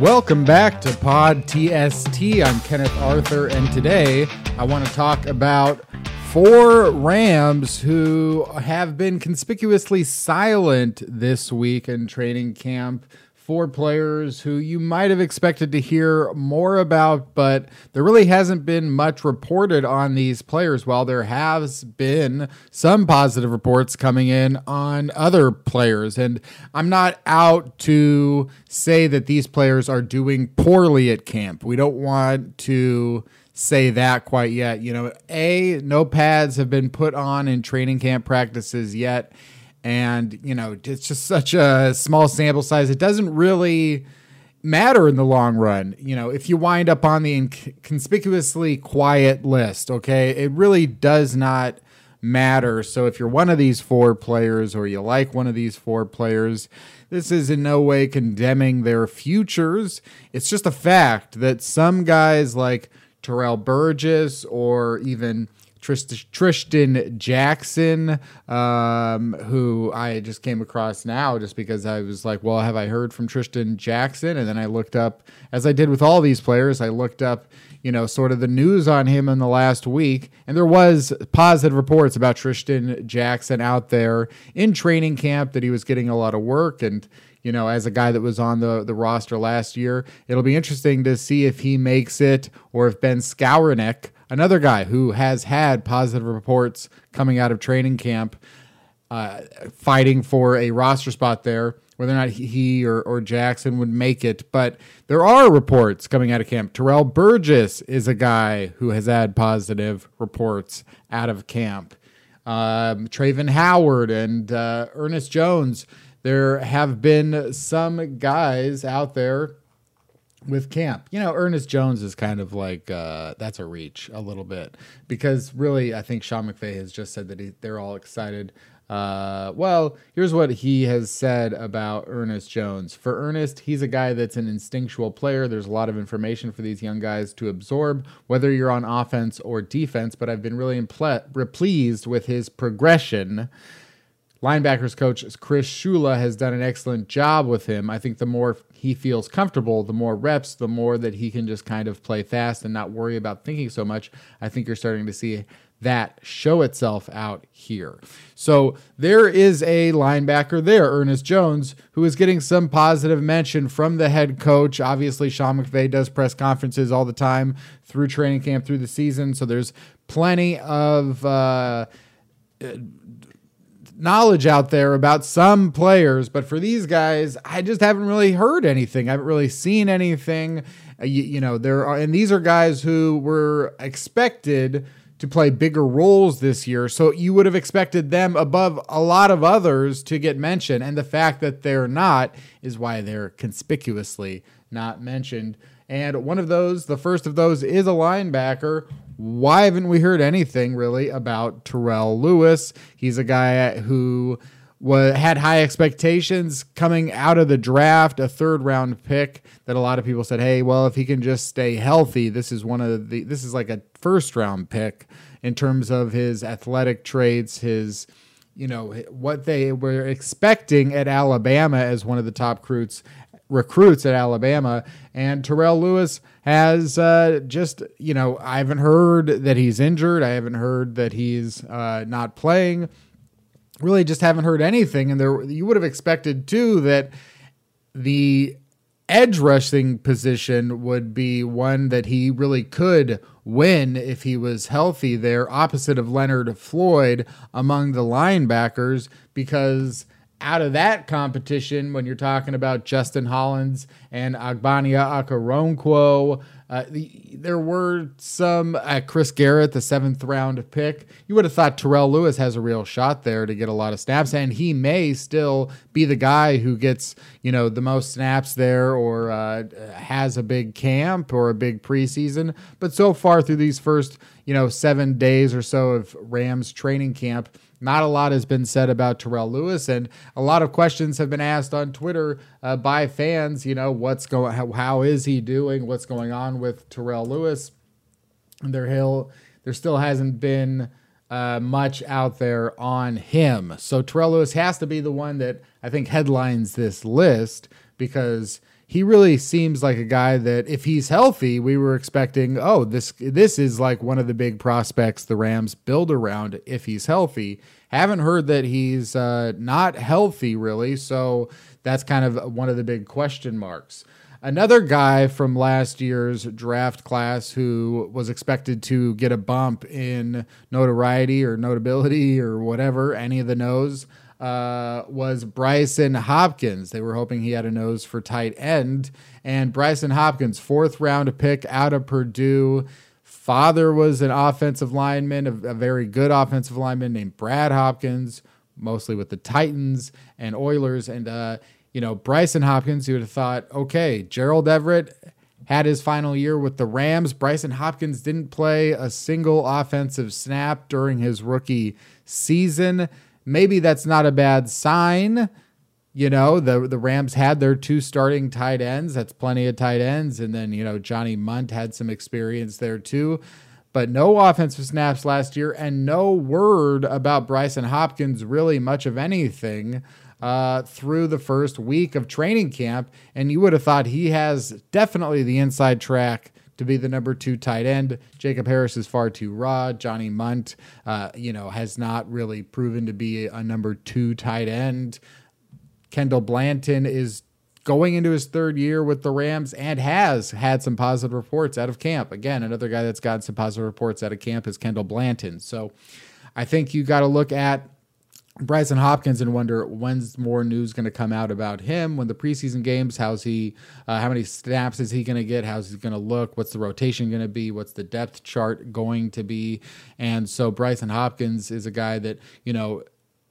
Welcome back to Pod TST. I'm Kenneth Arthur, and today I want to talk about four Rams who have been conspicuously silent this week in training camp four players who you might have expected to hear more about, but there really hasn't been much reported on these players. While there has been some positive reports coming in on other players. And I'm not out to say that these players are doing poorly at camp. We don't want to say that quite yet. You know, A, no pads have been put on in training camp practices yet and you know it's just such a small sample size. It doesn't really matter in the long run. You know if you wind up on the conspicuously quiet list okay it really does not matter. So if you're one of these four players or you like one of these four players this is in no way condemning their futures. It's just a fact that some guys like Terrell Burgess or even Trishton Jackson, um, who I just came across now just because I was like, well, have I heard from Trishton Jackson? And then I looked up, as I did with all these players, I looked up, you know, sort of the news on him in the last week. And there was positive reports about Trishton Jackson out there in training camp that he was getting a lot of work and you know, as a guy that was on the, the roster last year. It'll be interesting to see if he makes it or if Ben Skowronek, another guy who has had positive reports coming out of training camp, uh, fighting for a roster spot there, whether or not he or, or Jackson would make it. But there are reports coming out of camp. Terrell Burgess is a guy who has had positive reports out of camp. Um, Travin Howard and uh, Ernest Jones. There have been some guys out there with camp. You know, Ernest Jones is kind of like uh, that's a reach a little bit because really, I think Sean McVay has just said that he, they're all excited. Uh, well, here's what he has said about Ernest Jones. For Ernest, he's a guy that's an instinctual player. There's a lot of information for these young guys to absorb, whether you're on offense or defense. But I've been really imple- pleased with his progression linebackers coach Chris Shula has done an excellent job with him. I think the more he feels comfortable, the more reps, the more that he can just kind of play fast and not worry about thinking so much. I think you're starting to see that show itself out here. So there is a linebacker there, Ernest Jones, who is getting some positive mention from the head coach. Obviously, Sean McVay does press conferences all the time through training camp, through the season. So there's plenty of. Uh, knowledge out there about some players, but for these guys, I just haven't really heard anything. I haven't really seen anything. Uh, you, you, know, there are, and these are guys who were expected to play bigger roles this year. So you would have expected them above a lot of others to get mentioned. And the fact that they're not is why they're conspicuously not mentioned. And one of those, the first of those, is a linebacker why haven't we heard anything really about Terrell Lewis? He's a guy who was, had high expectations coming out of the draft, a third round pick that a lot of people said, "Hey, well, if he can just stay healthy, this is one of the this is like a first round pick in terms of his athletic traits, his you know what they were expecting at Alabama as one of the top recruits recruits at Alabama. And Terrell Lewis has uh, just, you know, I haven't heard that he's injured. I haven't heard that he's uh, not playing. Really, just haven't heard anything. And there, you would have expected too that the edge rushing position would be one that he really could win if he was healthy there, opposite of Leonard Floyd among the linebackers, because out of that competition when you're talking about Justin Hollins and Ogbonnia Okoronkwo. Uh, the, there were some uh, Chris Garrett, the seventh round pick. You would have thought Terrell Lewis has a real shot there to get a lot of snaps, and he may still be the guy who gets you know the most snaps there or uh, has a big camp or a big preseason. But so far through these first you know seven days or so of Rams training camp not a lot has been said about Terrell Lewis, and a lot of questions have been asked on Twitter uh, by fans. You know, what's going? How, how is he doing? What's going on with Terrell Lewis? And there, hill, there still hasn't been uh, much out there on him. So Terrell Lewis has to be the one that I think headlines this list because he really seems like a guy that if he's healthy, we were expecting, oh, this this is like one of the big prospects the Rams build around if he's healthy. Haven't heard that he's uh, not healthy really, so that's kind of one of the big question marks. Another guy from last year's draft class who was expected to get a bump in notoriety or notability or whatever, any of the nose, uh, was Brycen Hopkins. They were hoping he had a nose for tight end. And Brycen Hopkins, fourth round pick out of Purdue. Father was an offensive lineman, a, a very good offensive lineman named Brad Hopkins, mostly with the Titans and Oilers. And, uh, you know, Brycen Hopkins, you would have thought, okay, Gerald Everett had his final year with the Rams. Brycen Hopkins didn't play a single offensive snap during his rookie season maybe that's not a bad sign. You know, the the Rams had their two starting tight ends. That's plenty of tight ends. And then, you know, Johnny Mundt had some experience there too. But no offensive snaps last year and no word about Brycen Hopkins, really much of anything uh, through the first week of training camp. And you would have thought he has definitely the inside track to be the number two tight end. Jacob Harris is far too raw. Johnny Mundt, uh, you know, has not really proven to be a number two tight end. Kendall Blanton is going into his third year with the Rams and has had some positive reports out of camp. Again, another guy that's gotten some positive reports out of camp is Kendall Blanton. So I think you got to look at Brycen Hopkins and wonder when's more news going to come out about him when the preseason games. How's he? Uh, how many snaps is he going to get? How's he going to look? What's the rotation going to be? What's the depth chart going to be? And so Brycen Hopkins is a guy that you know.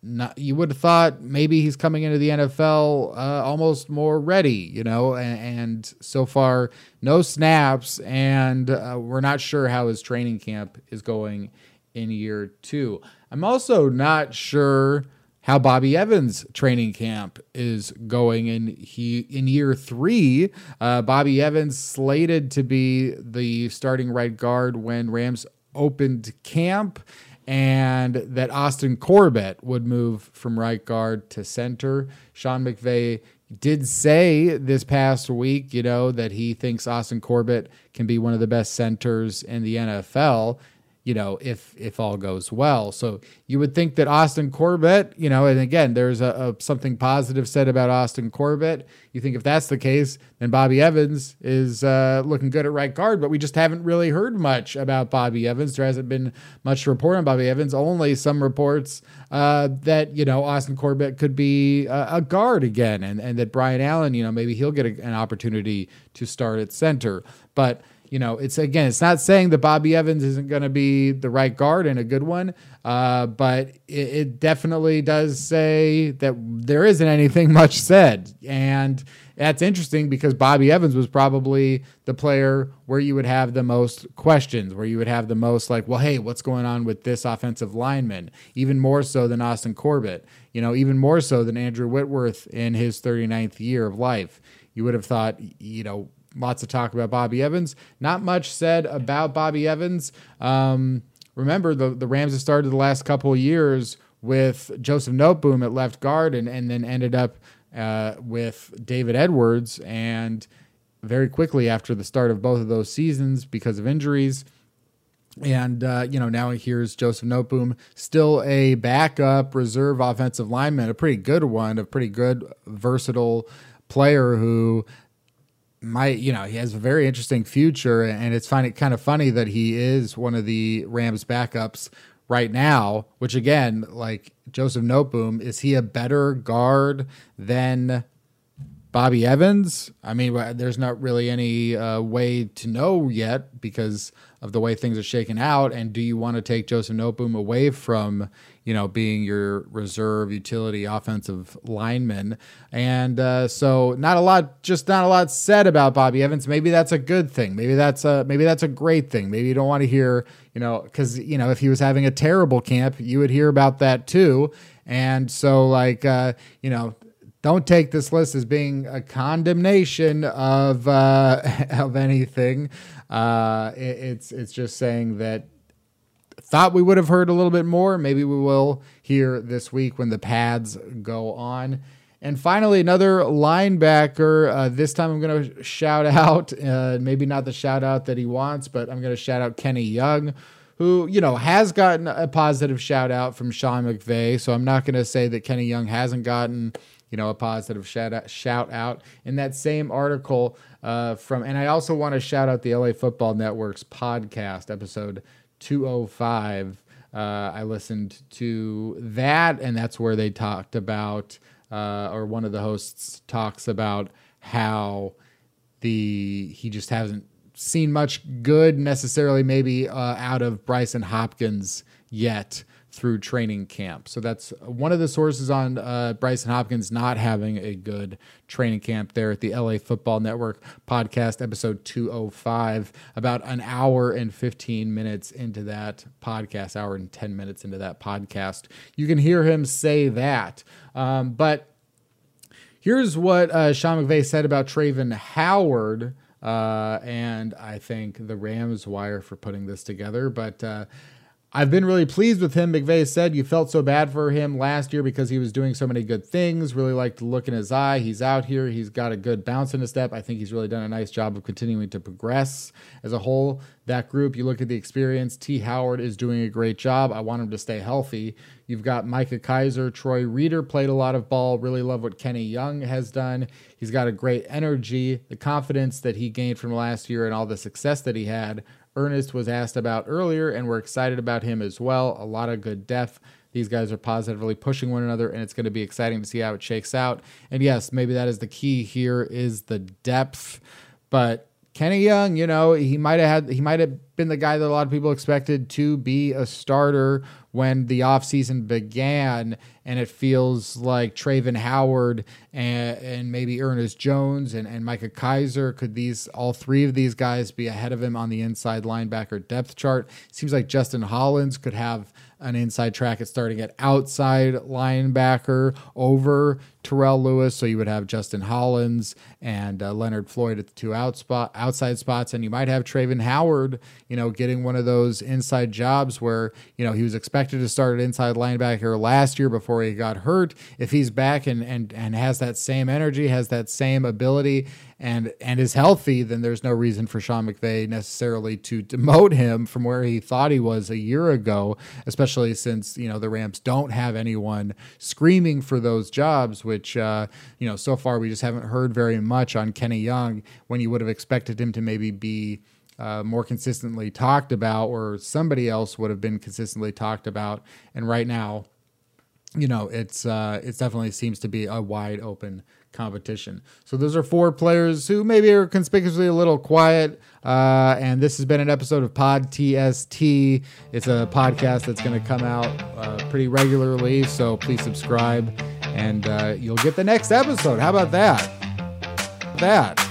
Not, you would have thought maybe he's coming into the NFL uh, almost more ready, you know, and, and, so far no snaps, and uh, we're not sure how his training camp is going in year two. I'm also not sure how Bobby Evans' training camp is going in he in year three. Uh, Bobby Evans slated to be the starting right guard when Rams opened camp, and that Austin Corbett would move from right guard to center. Sean McVay did say this past week, you know, that he thinks Austin Corbett can be one of the best centers in the NFL you know, if if all goes well. So you would think that Austin Corbett, you know, and again, there's a, a, something positive said about Austin Corbett. You think if that's the case, then Bobby Evans is uh, looking good at right guard, but we just haven't really heard much about Bobby Evans. There hasn't been much report on Bobby Evans. Only some reports uh, that you know Austin Corbett could be a, a, guard again, and and that Brian Allen, you know, maybe he'll get an opportunity to start at center, but you know, it's again, it's not saying that Bobby Evans isn't going to be the right guard and a good one, uh, but it, it, definitely does say that there isn't anything much said. And that's interesting because Bobby Evans was probably the player where you would have the most questions, where you would have the most like, well, hey, what's going on with this offensive lineman? Even more so than Austin Corbett, you know, even more so than Andrew Whitworth in his 39th year of life. You would have thought, you know, lots of talk about Bobby Evans. Not much said about Bobby Evans. Um, remember, the, the Rams have started the last couple of years with Joseph Noteboom at left guard and, and then ended up uh, with David Edwards. And very quickly after the start of both of those seasons, because of injuries, and, uh, you know, now here's Joseph Noteboom, still a backup reserve offensive lineman, a pretty good one, a pretty good, versatile player who might you know he has a very interesting future and it's find it kind of funny that he is one of the Rams backups right now which again like Joseph Noteboom is he a better guard than Bobby Evans I mean there's not really any uh, way to know yet because of the way things are shaken out and do you want to take Joseph Noteboom away from you know, being your reserve utility offensive lineman. And uh, so not a lot, just not a lot said about Bobby Evans. Maybe that's a good thing. Maybe that's a maybe that's a great thing. Maybe you don't want to hear, you know, because you know if he was having a terrible camp, you would hear about that too. And so like uh, you know, don't take this list as being a condemnation of uh, of anything. Uh, it, it's it's just saying that thought we would have heard a little bit more. Maybe we will hear this week when the pads go on. And finally, another linebacker. Uh, this time I'm going to shout out, uh, maybe not the shout out that he wants, but I'm going to shout out Kenny Young, who, you know, has gotten a positive shout out from Sean McVay. So I'm not going to say that Kenny Young hasn't gotten, you know, a positive shout out. Shout out. In that same article uh, from, and I also want to shout out the LA Football Network's podcast, episode 205. Uh, I listened to that, and that's where they talked about uh, or one of the hosts talks about how the he just hasn't seen much good necessarily maybe uh, out of Brycen Hopkins yet through training camp. So that's one of the sources on uh, Brycen Hopkins not having a good training camp there at the LA Football Network podcast, episode 205, about an hour and 15 minutes into that podcast, hour and 10 minutes into that podcast. You can hear him say that. Um, but here's what uh, Sean McVay said about Travin Howard. Uh, and I thank the Rams wire for putting this together. But uh, I've been really pleased with him. McVay said you felt so bad for him last year because he was doing so many good things. Really liked the look in his eye. He's out here. He's got a good bounce in his step. I think he's really done a nice job of continuing to progress as a whole. That group, you look at the experience. T. Howard is doing a great job. I want him to stay healthy. You've got Micah Kiser. Troy Reeder played a lot of ball. Really love what Kenny Young has done. He's got a great energy, the confidence that he gained from last year, and all the success that he had Ernest was asked about earlier, and we're excited about him as well. A lot of good depth. These guys are positively pushing one another, and it's going to be exciting to see how it shakes out. And yes, maybe that is the key here is the depth. But Kenny Young, you know, he might have had he might have been the guy that a lot of people expected to be a starter when the offseason began and it feels like Travin Howard and, and maybe Ernest Jones and, and Micah Kiser, could these all three of these guys be ahead of him on the inside linebacker depth chart. Seems like Justin Hollins could have an inside track at starting at outside linebacker over Terrell Lewis. So you would have Justin Hollins and uh, Leonard Floyd at the two out spot, outside spots, and you might have Travin Howard, you know, getting one of those inside jobs where you know he was expected to start at inside linebacker last year before he got hurt. If he's back and and and has that same energy, has that same ability, and and is healthy, then there's no reason for Sean McVay necessarily to demote him from where he thought he was a year ago, especially since you know the Rams don't have anyone screaming for those jobs, which uh, you know so far we just haven't heard very much on Kenny Young when you would have expected him to maybe be. Uh, more consistently talked about, or somebody else would have been consistently talked about. And right now, you know, it's uh, it definitely seems to be a wide open competition. So those are four players who maybe are conspicuously a little quiet. Uh, and this has been an episode of Pod TST. It's a podcast that's going to come out uh, pretty regularly. So please subscribe and uh, you'll get the next episode. How about that? That.